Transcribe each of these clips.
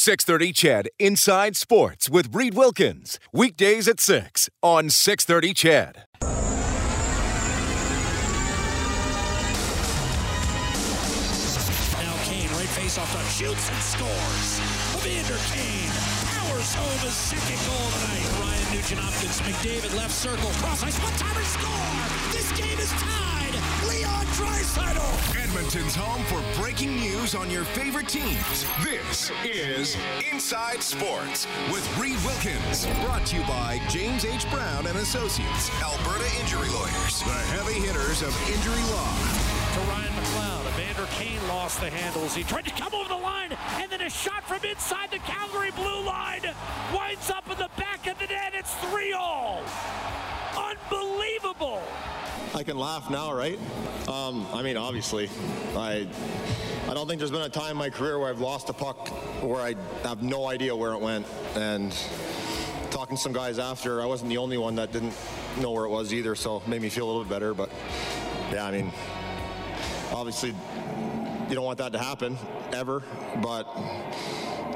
630 CHED Inside Sports with Reid Wilkins. Weekdays at 6 on 630 CHED. Now Kane, right face off touch, shoots and scores. Evander Kane powers home his second goal tonight. Ryan Nugent Hopkins, McDavid left circle, cross ice, one timer score. This game is tied. Leon Edmonton's home for breaking news on your favorite teams. This is Inside Sports with Reid Wilkins. Brought to you by James H. Brown and Associates, Alberta Injury Lawyers, the heavy hitters of injury law. to Ryan McLeod. Evander Kane lost the handles. He tried to come over the line, and then a shot from inside the Calgary blue line winds up in the back of the net. It's 3 all. Unbelievable. I can laugh now, right? Um, I mean, obviously, I I don't think there's been a time in my career where I've lost a puck where I have no idea where it went. And talking to some guys after, I wasn't the only one that didn't know where it was either, so it made me feel a little bit better. But yeah, I mean, obviously, you don't want that to happen ever, but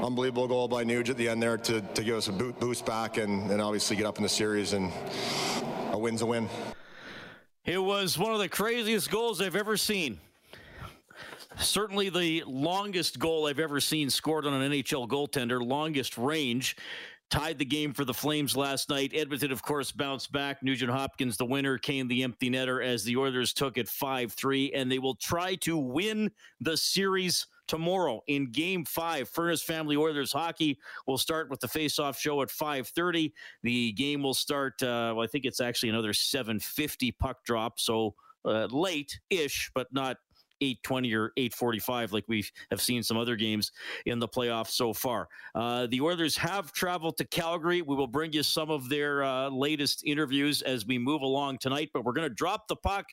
unbelievable goal by Nuge at the end there to, to give us a boost back and, and obviously get up in the series and a win's a win. It was one of the craziest goals I've ever seen. Certainly the longest goal I've ever seen scored on an NHL goaltender, longest range. Tied the game for the Flames last night. Edmonton, of course, bounced back. Nugent Hopkins, the winner, came the empty netter as the Oilers took it 5 3, and they will try to win the series tomorrow in game five. Furnace family oilers hockey will start with the face-off show at 5.30 the game will start uh, well, i think it's actually another 7.50 puck drop so uh, late-ish but not 820 or 845 like we have seen some other games in the playoffs so far. Uh, the oilers have traveled to calgary. We will bring you some of their uh, latest interviews as we move along tonight but we're going to drop the puck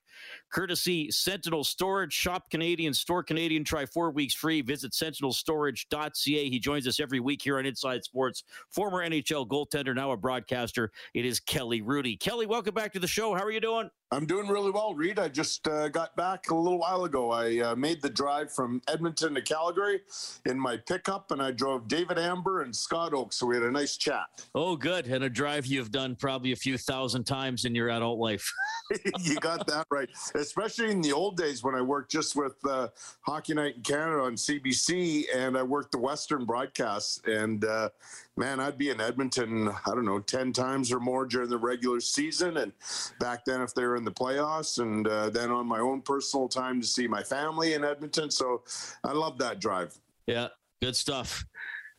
courtesy sentinel storage. Shop canadian store canadian try four weeks free. Visit sentinelstorage.ca he joins us every week here on inside sports. Former nhl goaltender now a broadcaster it is kelly hrudey. Kelly welcome back to the show. How are you doing? I'm doing really well, Reid. I just uh, got back a little while ago. I uh, made the drive from Edmonton to Calgary in my pickup, and I drove David Amber and Scott Oake, so we had a nice chat. Oh, good. And a drive you've done probably a few thousand times in your adult life. you got that right. Especially in the old days when I worked just with uh, Hockey Night in Canada on CBC, and I worked the Western broadcasts. And uh, man, I'd be in Edmonton, I don't know, 10 times or more during the regular season. And back then, if they were in the playoffs, and uh, then on my own personal time to see my family in Edmonton. So I love that drive. Yeah, good stuff.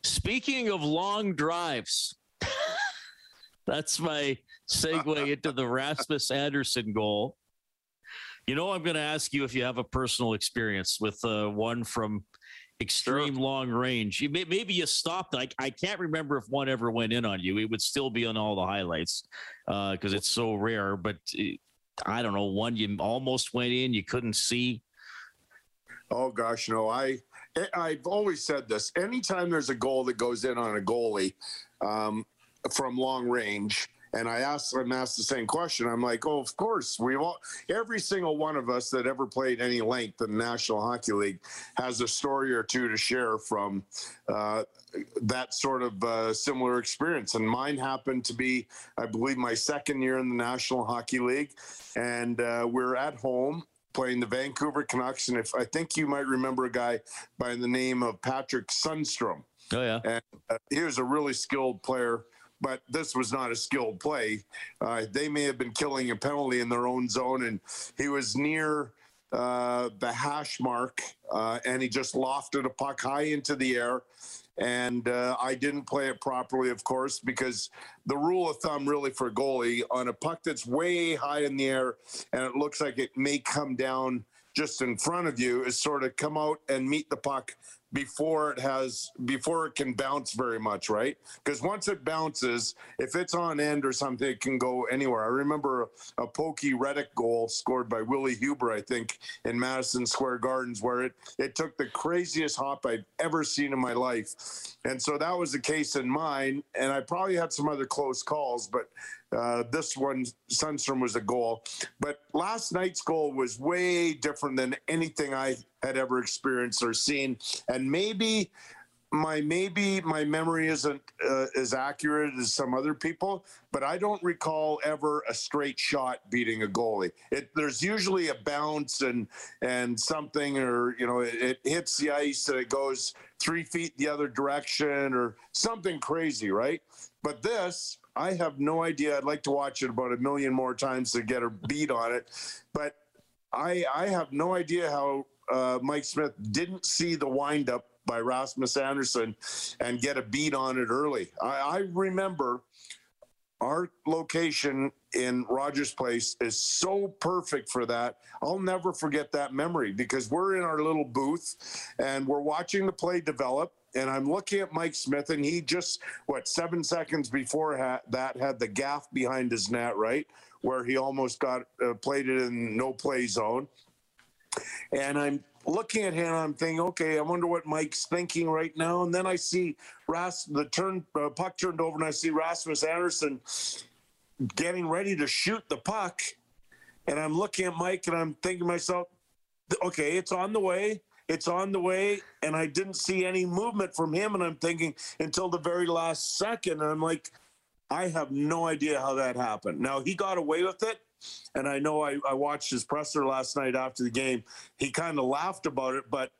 Speaking of long drives, that's my segue into the Rasmus Andersson goal. You know, I'm going to ask you if you have a personal experience with uh, one from extreme long range. You may, maybe you stopped. I, I can't remember if one ever went in on you. It would still be on all the highlights because uh, it's so rare. But it, I don't know, one you almost went in, you couldn't see. Oh gosh, no! I I've always said this. Anytime there's a goal that goes in on a goalie um, from long range, and I asked I'm asked the same question. I'm like, oh, of course, we all every single one of us that ever played any length in the National Hockey League has a story or two to share from uh, that sort of uh, similar experience. And mine happened to be, I believe, my second year in the National Hockey League, and uh, we're at home playing the Vancouver Canucks. And if I think you might remember a guy by the name of Patrick Sundstrom. Oh yeah, and uh, he was a really skilled player but this was not a skilled play. Uh, they may have been killing a penalty in their own zone, and he was near uh, the hash mark, uh, and he just lofted a puck high into the air. And uh, I didn't play it properly, of course, because the rule of thumb, really, for a goalie on a puck that's way high in the air and it looks like it may come down just in front of you, is sort of come out and meet the puck before it has before it can bounce very much, right? Because once it bounces, if it's on end or something, it can go anywhere. I remember a, a pokey Reddick goal scored by Willie Huber, I think, in Madison Square Gardens, where it it took the craziest hop I've ever seen in my life, and so that was the case in mine. And I probably had some other close calls, but uh, this one, Sundstrom was a goal. But last night's goal was way different than anything I had ever experienced or seen. And maybe my maybe my memory isn't uh, as accurate as some other people, but I don't recall ever a straight shot beating a goalie. It, there's usually a bounce and and something, or you know, it, it hits the ice and it goes three feet the other direction, or something crazy, right? But this, I have no idea. I'd like to watch it about a million more times to get a beat on it, but I I have no idea how uh, Mike Smith didn't see the windup by Rasmus Andersson and get a beat on it early. I, I remember our location in Rogers Place is so perfect for that. I'll never forget that memory because we're in our little booth and we're watching the play develop and I'm looking at Mike Smith, and he just what seven seconds before ha- that had the gaff behind his net, right, where he almost got uh, played it in no play zone. And I'm looking at him, and I'm thinking, okay, I wonder what Mike's thinking right now. And then I see Ras the turn uh, puck turned over, and I see Rasmus Andersson getting ready to shoot the puck. And I'm looking at Mike, and I'm thinking to myself, okay, it's on the way it's on the way, and I didn't see any movement from him. And I'm thinking until the very last second, and I'm like, I have no idea how that happened. Now he got away with it, and I know I, I watched his presser last night after the game. He kind of laughed about it, but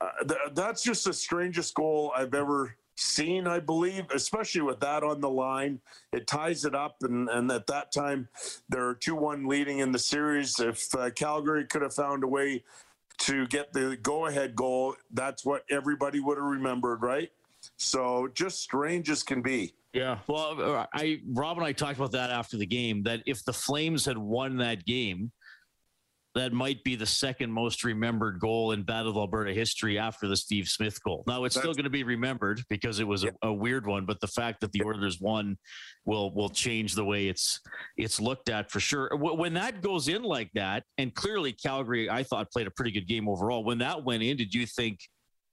uh, th- that's just the strangest goal I've ever seen, I believe, especially with that on the line. It ties it up, and, and at that time, they're 2 1 leading in the series. If uh, Calgary could have found a way to get the go ahead goal, that's what everybody would have remembered, right? So just strange as can be. Yeah. Well, I Rob and I talked about that after the game that if the Flames had won that game, that might be the second most remembered goal in Battle of Alberta history after the Steve Smith goal. Now it's That's, still going to be remembered because it was yeah. a, a, weird one, but the fact that the Oilers won will will change the way it's it's looked at for sure. When that goes in like that, and clearly Calgary, I thought played a pretty good game overall. When that went in, did you think,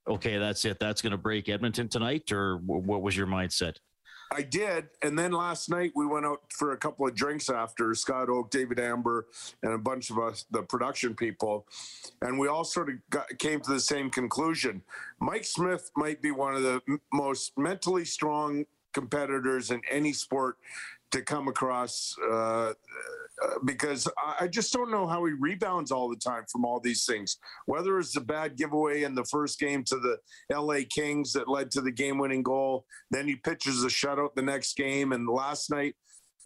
okay, that's it, that's going to break Edmonton tonight, or what was your mindset? I did. And then last night we went out for a couple of drinks after Scott Oake, David Amber, and a bunch of us, the production people. And we all sort of got, came to the same conclusion. Mike Smith might be one of the most mentally strong competitors in any sport to come across uh, because I just don't know how he rebounds all the time from all these things. Whether it's a bad giveaway in the first game to the LA Kings that led to the game winning goal, then he pitches a shutout the next game. And last night,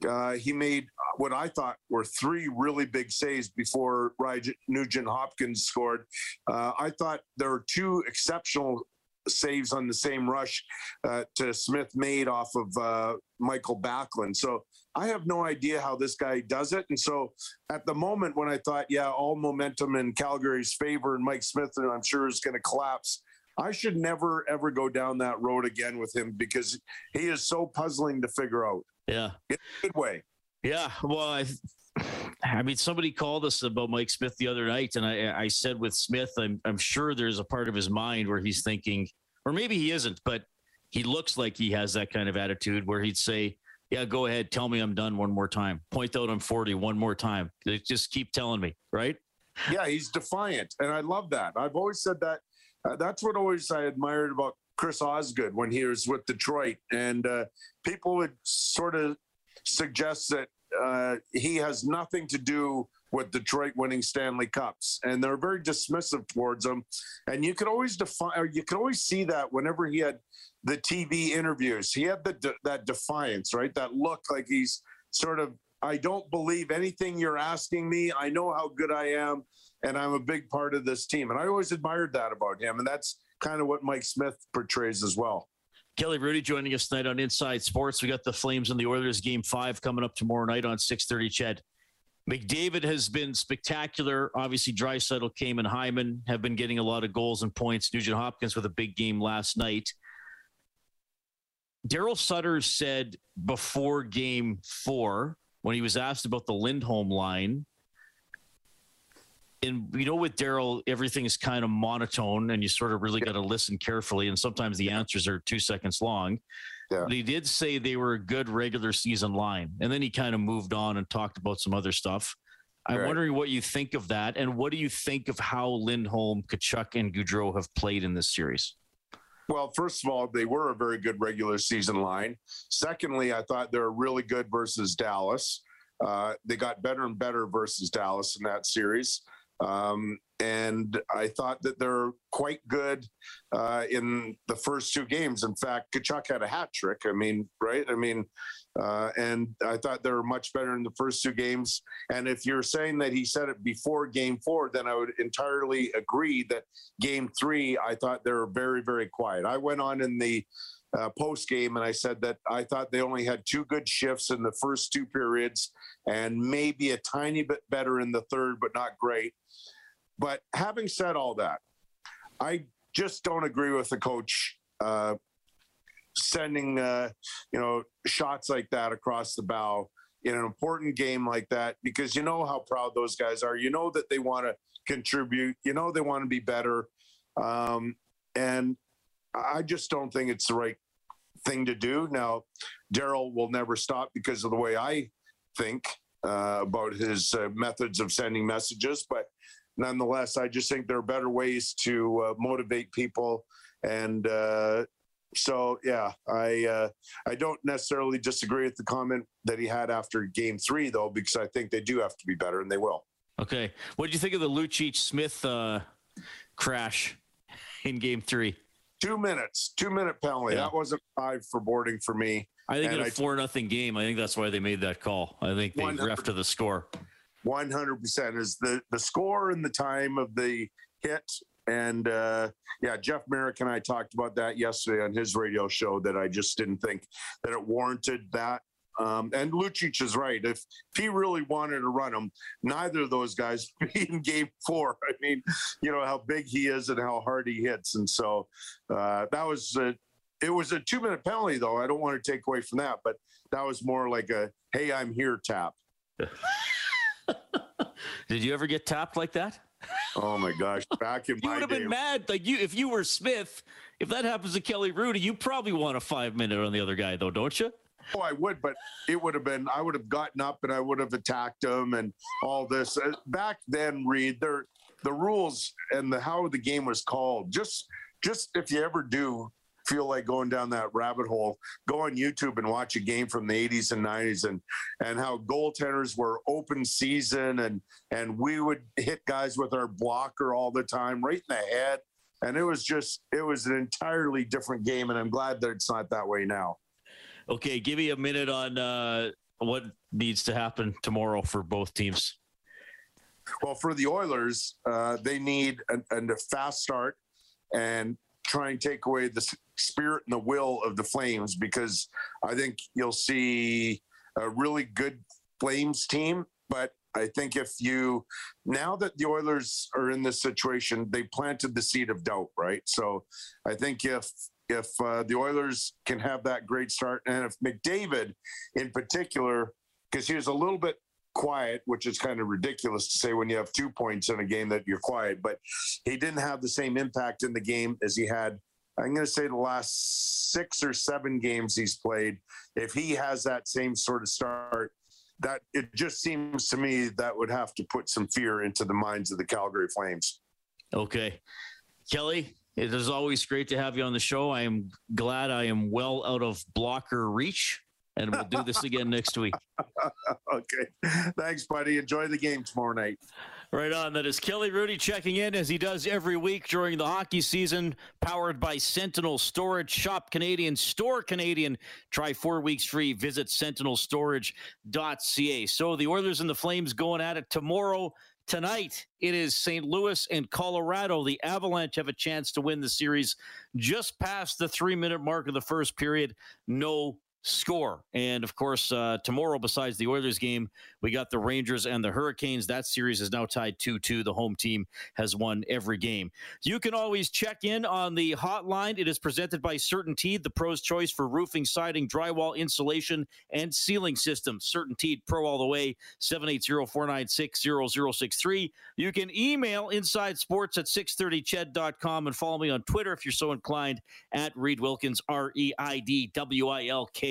uh, he made what I thought were three really big saves before Nugent Hopkins scored. Uh, I thought there were two exceptional saves on the same rush uh, to Smith made off of uh, Mikael Backlund. So I have no idea how this guy does it. And so at the moment when I thought, yeah, all momentum in Calgary's favor and Mike Smith, and I'm sure is going to collapse. I should never ever go down that road again with him because he is so puzzling to figure out. Yeah, in a good way. Yeah, well, I, I mean, somebody called us about Mike Smith the other night, and I, I said with Smith, I'm, I'm sure there's a part of his mind where he's thinking, or maybe he isn't, but he looks like he has that kind of attitude where he'd say, yeah, go ahead. Tell me I'm done one more time. Point out I'm 40 one more time. Just keep telling me, right? Yeah, he's defiant. And I love that. I've always said that. Uh, that's what always I admired about Chris Osgood when he was with Detroit. And uh, people would sort of suggest that uh, he has nothing to do with Detroit winning Stanley Cups, and they're very dismissive towards him. And you could always define, you could always see that whenever he had the TV interviews. He had the de- that defiance, right? That look like he's sort of I don't believe anything you're asking me. I know how good I am, and I'm a big part of this team. And I always admired that about him, and that's kind of what Mike Smith portrays as well. Kelly Hrudey joining us tonight on Inside Sports. We got the Flames and the Oilers game five coming up tomorrow night on 6:30. CHED. McDavid has been spectacular. Obviously, Kane and Hyman have been getting a lot of goals and points. Nugent Hopkins with a big game last night. Daryl Sutter said before game four, when he was asked about the Lindholm line, and you know, with Daryl, everything is kind of monotone and you sort of really got to listen carefully. And sometimes the answers are two seconds long. Yeah. But he did say they were a good regular season line. And then he kind of moved on and talked about some other stuff. I'm right. wondering what you think of that. And what do you think of how Lindholm, Tkachuk, and Gaudreau have played in this series? Well, first of all, they were a very good regular season line. Secondly, I thought they were really good versus Dallas. Uh, they got better and better versus Dallas in that series. Um, and I thought that they're quite good uh, in the first two games. In fact, Tkachuk had a hat trick. I mean, right? I mean, uh, and I thought they were much better in the first two games. And if you're saying that he said it before game four, then I would entirely agree that game three, I thought they were very, very quiet. I went on in the uh, post game and I said that I thought they only had two good shifts in the first two periods and maybe a tiny bit better in the third, but not great. But having said all that, I just don't agree with the coach uh, sending uh, you know shots like that across the bow in an important game like that because you know how proud those guys are. You know that they want to contribute. You know they want to be better, um, and I just don't think it's the right thing to do. Now, Daryl will never stop because of the way I think uh, about his uh, methods of sending messages, but nonetheless, I just think there are better ways to uh, motivate people. And uh, so, yeah, I uh, I don't necessarily disagree with the comment that he had after Game Three, though, because I think they do have to be better, and they will. Okay, what did you think of the Lucic Smith uh, crash in Game Three? Two minutes, two minute penalty. Yeah. That wasn't five for boarding for me. I think and in a four nothing game, I think that's why they made that call. I think they ref to the score. 100% is the the score and the time of the hit and uh, yeah jeff Marek and i talked about that yesterday on his radio show that i just didn't think that it warranted that um, and Lucic is right. If, if he really wanted to run him, neither of those guys be in game four. I mean, you know how big he is and how hard he hits, and so uh, that was a, it was a two minute penalty though. I don't want to take away from that, but that was more like a "Hey, I'm here" tap. Did you ever get tapped like that? Oh my gosh! Back in you would have been mad. Like you, if you were Smith, if that happens to Kelly Hrudey, you probably want a five minute on the other guy, though, don't you? Oh, I would, but it would have been. I would have gotten up and I would have attacked him and all this. Uh, back then, Reid, there the rules and the how the game was called. Just, just if you ever do feel like going down that rabbit hole, go on YouTube and watch a game from the 80s and 90s and and how goaltenders were open season and and we would hit guys with our blocker all the time right in the head. And it was just it was an entirely different game and I'm glad that it's not that way now. Okay, give me a minute on uh, what needs to happen tomorrow for both teams. Well, for the Oilers, uh, they need a, a fast start and try and take away the spirit and the will of the Flames because I think you'll see a really good Flames team. But I think if you now that the Oilers are in this situation, they planted the seed of doubt, right? So I think if if uh, the Oilers can have that great start, and if McDavid, in particular, because he was a little bit quiet, which is kind of ridiculous to say when you have two points in a game that you're quiet. But he didn't have the same impact in the game as he had. I'm going to say the last six or seven games he's played. If he has that same sort of start, that it just seems to me that would have to put some fear into the minds of the Calgary Flames. Okay, Kelly. It is always great to have you on the show. I am glad I am well out of blocker reach and we'll do this again next week. okay. Thanks, buddy. Enjoy the game tomorrow night. Right on. That is Kelly Hrudey checking in as he does every week during the hockey season, powered by Sentinel Storage. Shop Canadian, store Canadian. Try four weeks free. Visit sentinelstorage.ca. So the Oilers and the Flames going at it tomorrow. Tonight, it is St. Louis and Colorado. The Avalanche have a chance to win the series just past the three minute mark of the first period. No score. And of course, uh, tomorrow, besides the Oilers game, we got the Rangers and the Hurricanes. That series is now tied 2 2. The home team has won every game. You can always check in on the hotline. It is presented by CertainTeed, the pro's choice for roofing, siding, drywall, insulation, and ceiling systems. CertainTeed Pro all the way, 780 496 0063. You can email inside sports at 630ched.com and follow me on Twitter if you're so inclined at Reid Wilkins, R E I D W I L K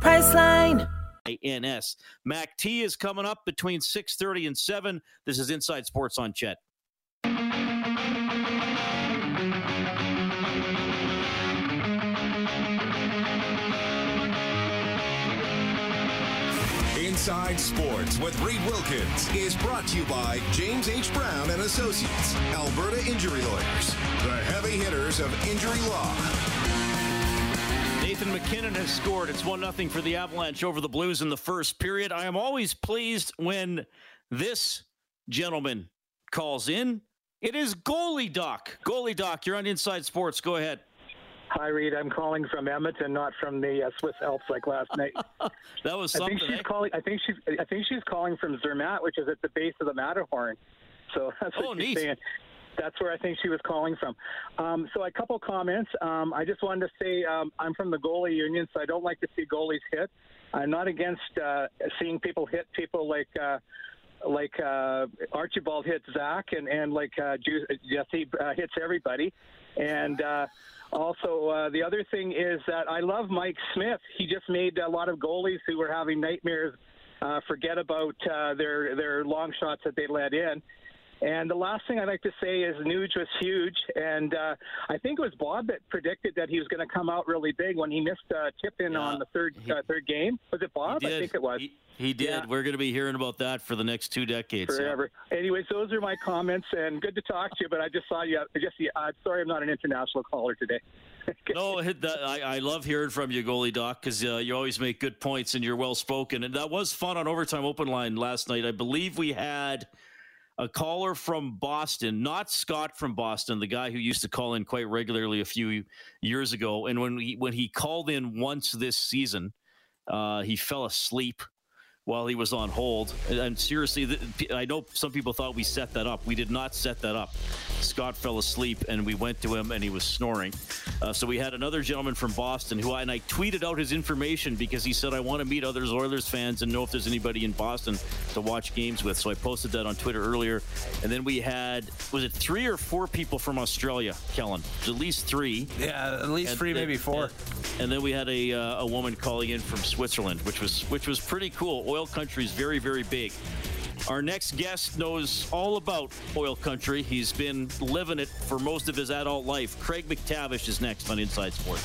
Priceline. INS. Mac T is coming up between 6:30 and 7. This is Inside Sports on CHED. Inside Sports with Reid Wilkins is brought to you by James H. Brown and Associates, Alberta Injury Lawyers, the heavy hitters of injury law. Nathan MacKinnon has scored. It's 1 0 for the Avalanche over the Blues in the first period. I am always pleased when this gentleman calls in. It is Goalie Doc. Goalie Doc, you're on Inside Sports. Go ahead. Hi, Reid. I'm calling from Edmonton, not from the uh, Swiss Alps like last night. that was I something. think she's eh? calling. I think she's. I think she's calling from Zermatt, which is at the base of the Matterhorn. So that's what Oh, she's neat. saying. That's where I think she was calling from. Um, so a couple comments. Um, I just wanted to say um, I'm from the goalie union, so I don't like to see goalies hit. I'm not against uh, seeing people hit people like. Uh, like uh, Archibald hits Zach, and and like uh, Jesse uh, hits everybody, and uh, also uh, the other thing is that I love Mike Smith. He just made a lot of goalies who were having nightmares uh, forget about uh, their their long shots that they let in. And the last thing I'd like to say is Nuge was huge, and uh, I think it was Bob that predicted that he was going to come out really big when he missed a tip in Yeah, on the third he- uh, third game. Was it Bob? I think it was. He, he did. Yeah. We're going to be hearing about that for the next two decades. yeah. forever. Anyways, those are my comments, and good to talk to you. But I just saw you. I Just uh, sorry, I'm not an international caller today. No, that, I, I love hearing from you, goalie doc, because uh, you always make good points and you're well spoken. And that was fun on overtime open line last night. I believe we had a caller from Boston, not Scott from Boston, the guy who used to call in quite regularly a few years ago. And when he, when he called in once this season, uh, he fell asleep while he was on hold. And, and seriously, th- I know some people thought we set that up. We did not set that up. Scott fell asleep, and we went to him, and he was snoring. Uh, so we had another gentleman from Boston who I, and I tweeted out his information because he said I want to meet other Oilers fans and know if there's anybody in Boston to watch games with. So I posted that on Twitter earlier, and then we had was it three or four people from Australia, Kellen? At least three. Yeah, at least And three, then- maybe four. And, then we had a uh, a woman calling in from Switzerland, which was which was pretty cool. Oil country is very very big. Our next guest knows all about oil country. He's been living it for most of his adult life. Craig MacTavish is next on Inside Sports.